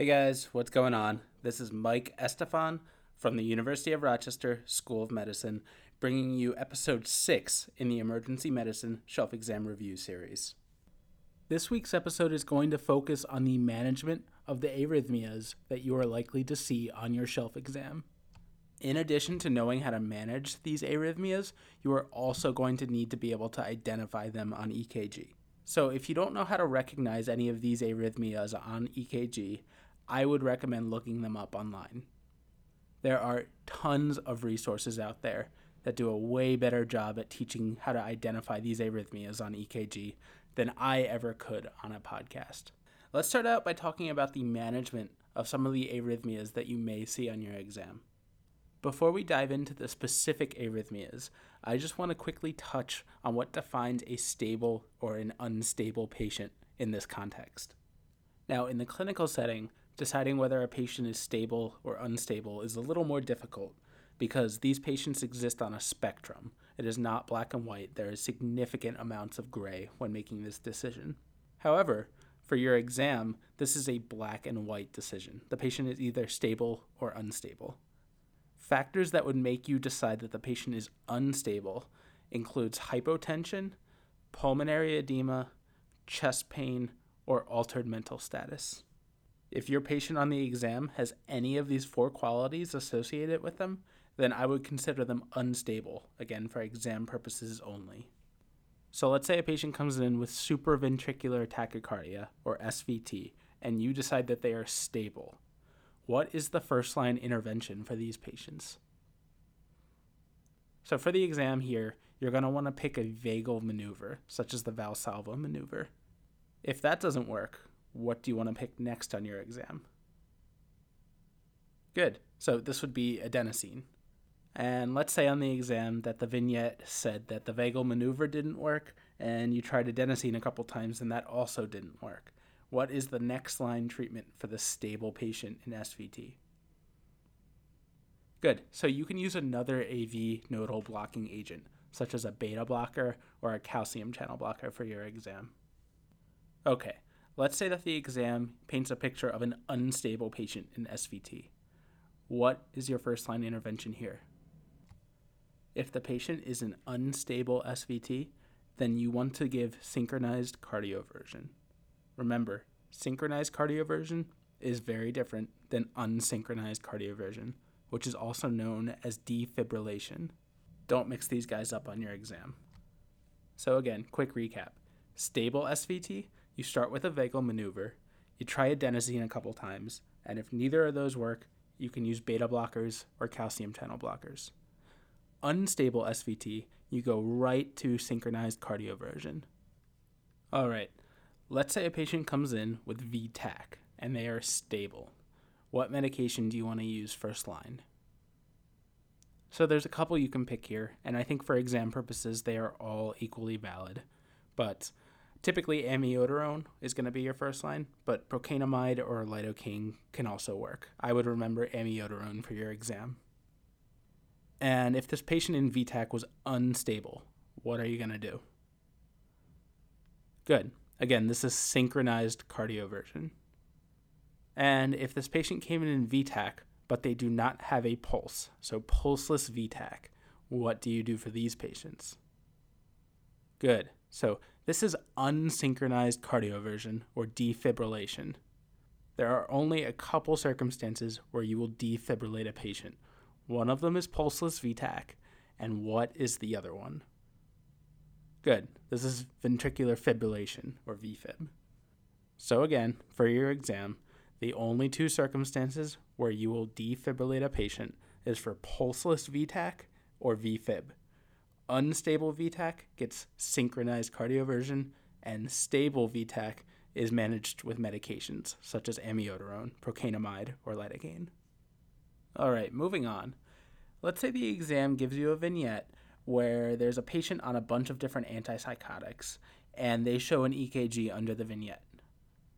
Hey guys, what's going on? This is Mike Estefan from the University of Rochester School of Medicine, bringing you episode 6 in the Emergency Medicine Shelf Exam Review series. This week's episode is going to focus on the management of the arrhythmias that you are likely to see on your shelf exam. In addition to knowing how to manage these arrhythmias, you are also going to need to be able to identify them on EKG. So, if you don't know how to recognize any of these arrhythmias on EKG, I would recommend looking them up online. There are tons of resources out there that do a way better job at teaching how to identify these arrhythmias on EKG than I ever could on a podcast. Let's start out by talking about the management of some of the arrhythmias that you may see on your exam. Before we dive into the specific arrhythmias, I just want to quickly touch on what defines a stable or an unstable patient in this context. Now, in the clinical setting, deciding whether a patient is stable or unstable is a little more difficult because these patients exist on a spectrum. It is not black and white. There is significant amounts of gray when making this decision. However, for your exam, this is a black and white decision. The patient is either stable or unstable. Factors that would make you decide that the patient is unstable includes hypotension, pulmonary edema, chest pain, or altered mental status. If your patient on the exam has any of these four qualities associated with them, then I would consider them unstable, again, for exam purposes only. So let's say a patient comes in with supraventricular tachycardia, or SVT, and you decide that they are stable. What is the first line intervention for these patients? So for the exam here, you're going to want to pick a vagal maneuver, such as the Valsalva maneuver. If that doesn't work, what do you want to pick next on your exam? Good. So this would be adenosine. And let's say on the exam that the vignette said that the vagal maneuver didn't work and you tried adenosine a couple times and that also didn't work. What is the next line treatment for the stable patient in SVT? Good. So you can use another AV nodal blocking agent, such as a beta blocker or a calcium channel blocker for your exam. Okay, Let's say that the exam paints a picture of an unstable patient in SVT. What is your first line intervention here? If the patient is an unstable SVT, then you want to give synchronized cardioversion. Remember, synchronized cardioversion is very different than unsynchronized cardioversion, which is also known as defibrillation. Don't mix these guys up on your exam. So, again, quick recap stable SVT you start with a vagal maneuver, you try adenosine a couple times, and if neither of those work, you can use beta blockers or calcium channel blockers. Unstable SVT, you go right to synchronized cardioversion. All right, let's say a patient comes in with VTAC and they are stable. What medication do you want to use first line? So there's a couple you can pick here, and I think for exam purposes they are all equally valid. But Typically, amiodarone is going to be your first line, but procainamide or lidocaine can also work. I would remember amiodarone for your exam. And if this patient in VTAC was unstable, what are you going to do? Good. Again, this is synchronized cardioversion. And if this patient came in in VTAC, but they do not have a pulse, so pulseless VTAC, what do you do for these patients? Good. So this is unsynchronized cardioversion or defibrillation. There are only a couple circumstances where you will defibrillate a patient. One of them is pulseless VTAC, and what is the other one? Good. This is ventricular fibrillation or VFib. So again, for your exam, the only two circumstances where you will defibrillate a patient is for pulseless VTAC or VFib unstable VTAC gets synchronized cardioversion, and stable VTAC is managed with medications such as amiodarone, procainamide, or lidocaine. All right, moving on. Let's say the exam gives you a vignette where there's a patient on a bunch of different antipsychotics and they show an EKG under the vignette.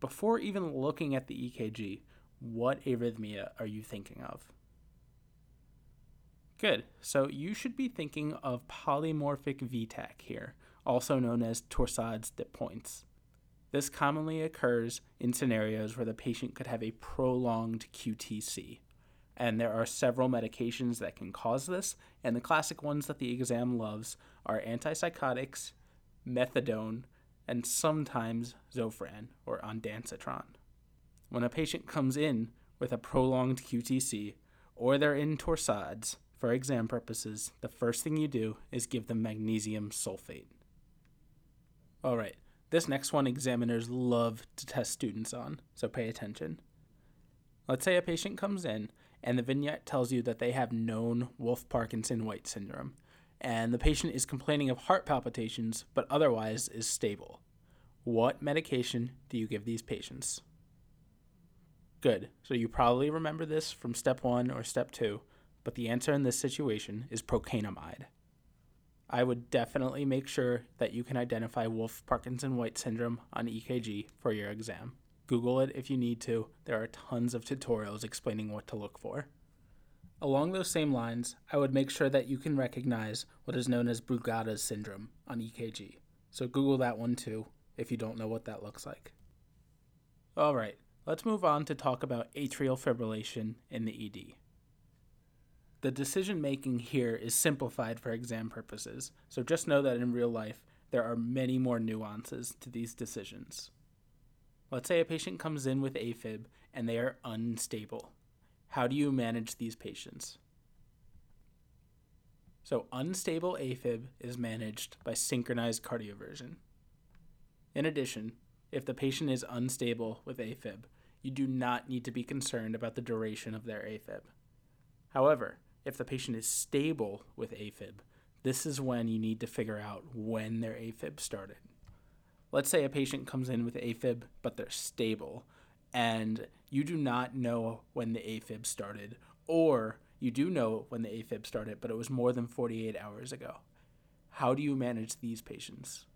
Before even looking at the EKG, what arrhythmia are you thinking of? Good. So you should be thinking of polymorphic VTAC here, also known as Torsades de Pointes. This commonly occurs in scenarios where the patient could have a prolonged QTC. And there are several medications that can cause this, and the classic ones that the exam loves are antipsychotics, methadone, and sometimes Zofran or ondansetron. When a patient comes in with a prolonged QTC or they're in torsades for exam purposes, the first thing you do is give them magnesium sulfate. All right, this next one examiners love to test students on, so pay attention. Let's say a patient comes in and the vignette tells you that they have known Wolff Parkinson White syndrome, and the patient is complaining of heart palpitations but otherwise is stable. What medication do you give these patients? Good. So you probably remember this from step one or step two, but the answer in this situation is procainamide. I would definitely make sure that you can identify Wolff Parkinson White syndrome on EKG for your exam. Google it if you need to. There are tons of tutorials explaining what to look for. Along those same lines, I would make sure that you can recognize what is known as Brugada's syndrome on EKG. So Google that one too if you don't know what that looks like. All right, let's move on to talk about atrial fibrillation in the ED. The decision making here is simplified for exam purposes, so just know that in real life, there are many more nuances to these decisions. Let's say a patient comes in with AFib and they are unstable. How do you manage these patients? So, unstable AFib is managed by synchronized cardioversion. In addition, if the patient is unstable with AFib, you do not need to be concerned about the duration of their AFib. However, if the patient is stable with AFib, this is when you need to figure out when their AFib started. Let's say a patient comes in with AFib, but they're stable, and you do not know when the AFib started, or you do know when the AFib started, but it was more than 48 hours ago. How do you manage these patients?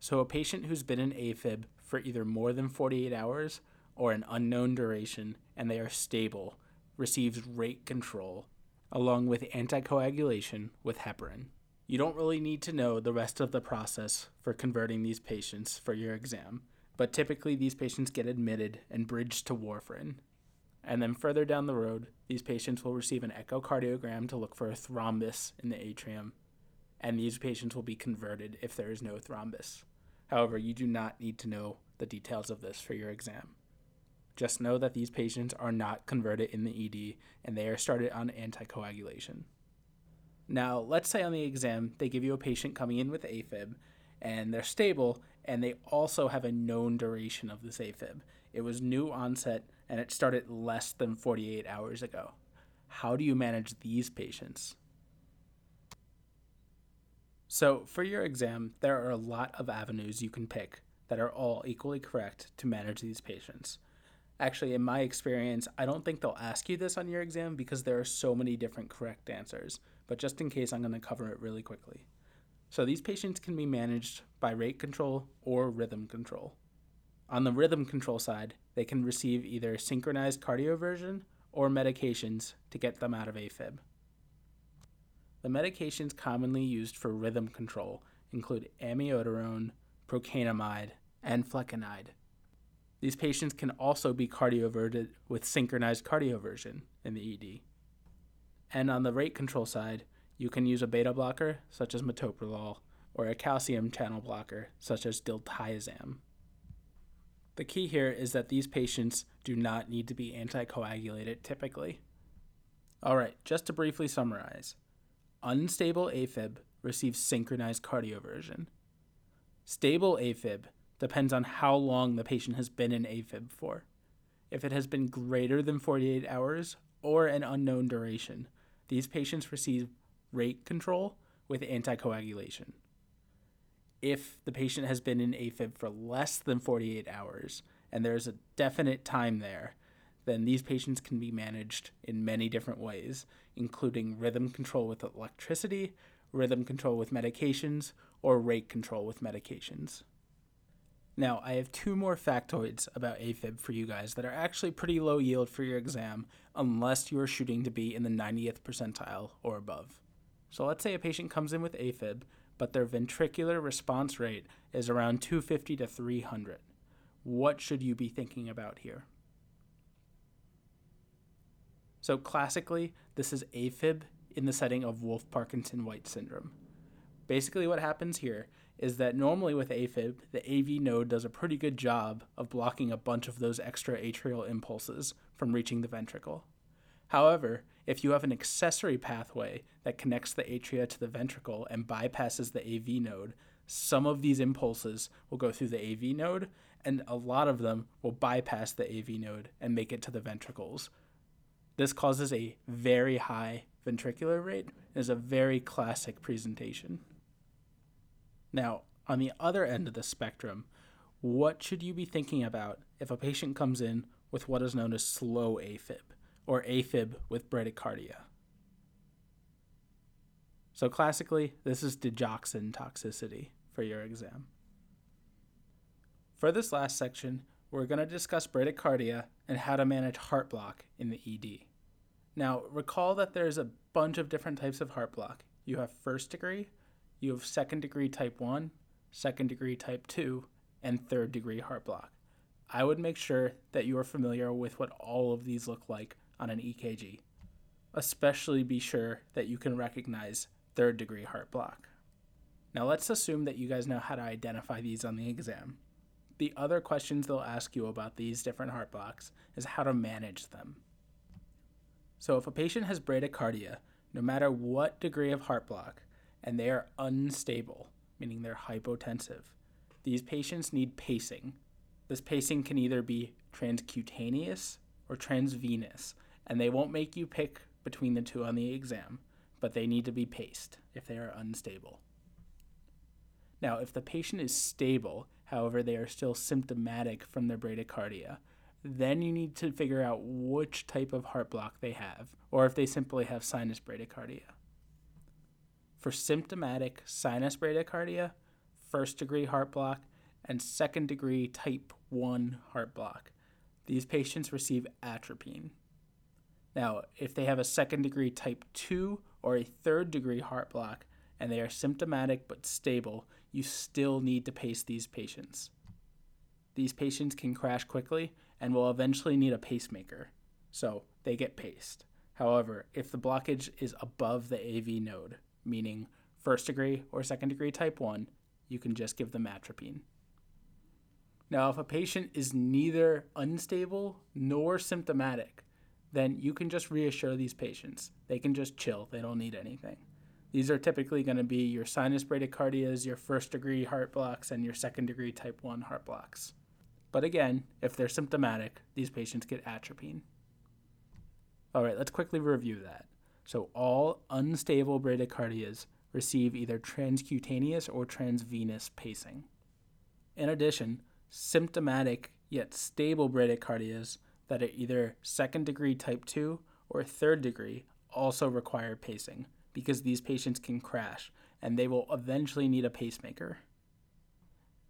So, a patient who's been in AFib for either more than 48 hours or an unknown duration and they are stable receives rate control along with anticoagulation with heparin. You don't really need to know the rest of the process for converting these patients for your exam, but typically these patients get admitted and bridged to warfarin. And then further down the road, these patients will receive an echocardiogram to look for a thrombus in the atrium, and these patients will be converted if there is no thrombus. However, you do not need to know the details of this for your exam. Just know that these patients are not converted in the ED and they are started on anticoagulation. Now, let's say on the exam they give you a patient coming in with AFib and they're stable and they also have a known duration of this AFib. It was new onset and it started less than 48 hours ago. How do you manage these patients? So, for your exam, there are a lot of avenues you can pick that are all equally correct to manage these patients. Actually, in my experience, I don't think they'll ask you this on your exam because there are so many different correct answers, but just in case, I'm going to cover it really quickly. So, these patients can be managed by rate control or rhythm control. On the rhythm control side, they can receive either synchronized cardioversion or medications to get them out of AFib. The medications commonly used for rhythm control include amiodarone, procainamide, and flecainide. These patients can also be cardioverted with synchronized cardioversion in the ED. And on the rate control side, you can use a beta blocker, such as metoprolol, or a calcium channel blocker, such as diltiazem. The key here is that these patients do not need to be anticoagulated typically. All right, just to briefly summarize unstable AFib receives synchronized cardioversion. Stable AFib depends on how long the patient has been in AFib for. If it has been greater than 48 hours or an unknown duration, these patients receive rate control with anticoagulation. If the patient has been in AFib for less than 48 hours and there's a definite time there, then these patients can be managed in many different ways, including rhythm control with electricity, rhythm control with medications, or rate control with medications. Now, I have two more factoids about AFib for you guys that are actually pretty low yield for your exam unless you are shooting to be in the 90th percentile or above. So let's say a patient comes in with AFib, but their ventricular response rate is around 250 to 300. What should you be thinking about here? So, classically, this is AFib in the setting of Wolff Parkinson White syndrome. Basically, what happens here is that normally with AFib, the AV node does a pretty good job of blocking a bunch of those extra atrial impulses from reaching the ventricle. However, if you have an accessory pathway that connects the atria to the ventricle and bypasses the AV node, some of these impulses will go through the AV node, and a lot of them will bypass the AV node and make it to the ventricles. This causes a very high ventricular rate and is a very classic presentation. Now, on the other end of the spectrum, what should you be thinking about if a patient comes in with what is known as slow AFib? or AFib with bradycardia. So classically, this is digoxin toxicity for your exam. For this last section, we're going to discuss bradycardia and how to manage heart block in the ED. Now, recall that there's a bunch of different types of heart block. You have first degree, you have second degree type 1, second degree type 2, and third degree heart block. I would make sure that you are familiar with what all of these look like on an EKG. Especially be sure that you can recognize third degree heart block. Now let's assume that you guys know how to identify these on the exam. The other questions they'll ask you about these different heart blocks is how to manage them. So if a patient has bradycardia, no matter what degree of heart block, and they are unstable, meaning they're hypotensive, these patients need pacing. This pacing can either be transcutaneous or transvenous, and they won't make you pick between the two on the exam, but they need to be paced if they are unstable. Now, if the patient is stable, however, they are still symptomatic from their bradycardia, then you need to figure out which type of heart block they have, or if they simply have sinus bradycardia. For symptomatic sinus bradycardia, first degree heart block, and second degree type 1 heart block, these patients receive atropine. Now, if they have a second degree type 2 or a third degree heart block and they are symptomatic but stable, you still need to pace these patients. These patients can crash quickly and will eventually need a pacemaker, so they get paced. However, if the blockage is above the AV node, meaning first degree or second degree type 1, you can just give them atropine. Now, if a patient is neither unstable nor symptomatic, then you can just reassure these patients. They can just chill, they don't need anything. These are typically going to be your sinus bradycardias, your first degree heart blocks, and your second degree type 1 heart blocks. But again, if they're symptomatic, these patients get atropine. All right, let's quickly review that. So, all unstable bradycardias receive either transcutaneous or transvenous pacing. In addition, symptomatic yet stable bradycardias that are either second degree type 2 or third degree also require pacing because these patients can crash and they will eventually need a pacemaker.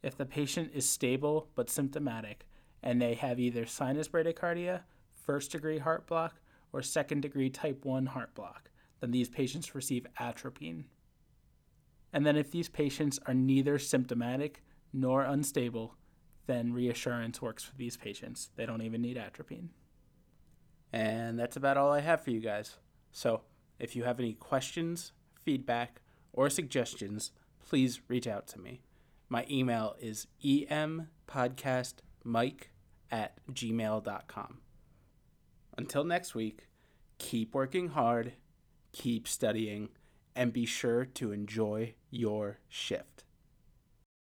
If the patient is stable but symptomatic and they have either sinus bradycardia, first degree heart block, or second degree type 1 heart block, then these patients receive atropine. And then if these patients are neither symptomatic nor unstable, then reassurance works for these patients. They don't even need atropine. And that's about all I have for you guys. So, if you have any questions, feedback, or suggestions, please reach out to me. My email is empodcastmike at gmail.com. Until next week, keep working hard, keep studying, and be sure to enjoy your shift.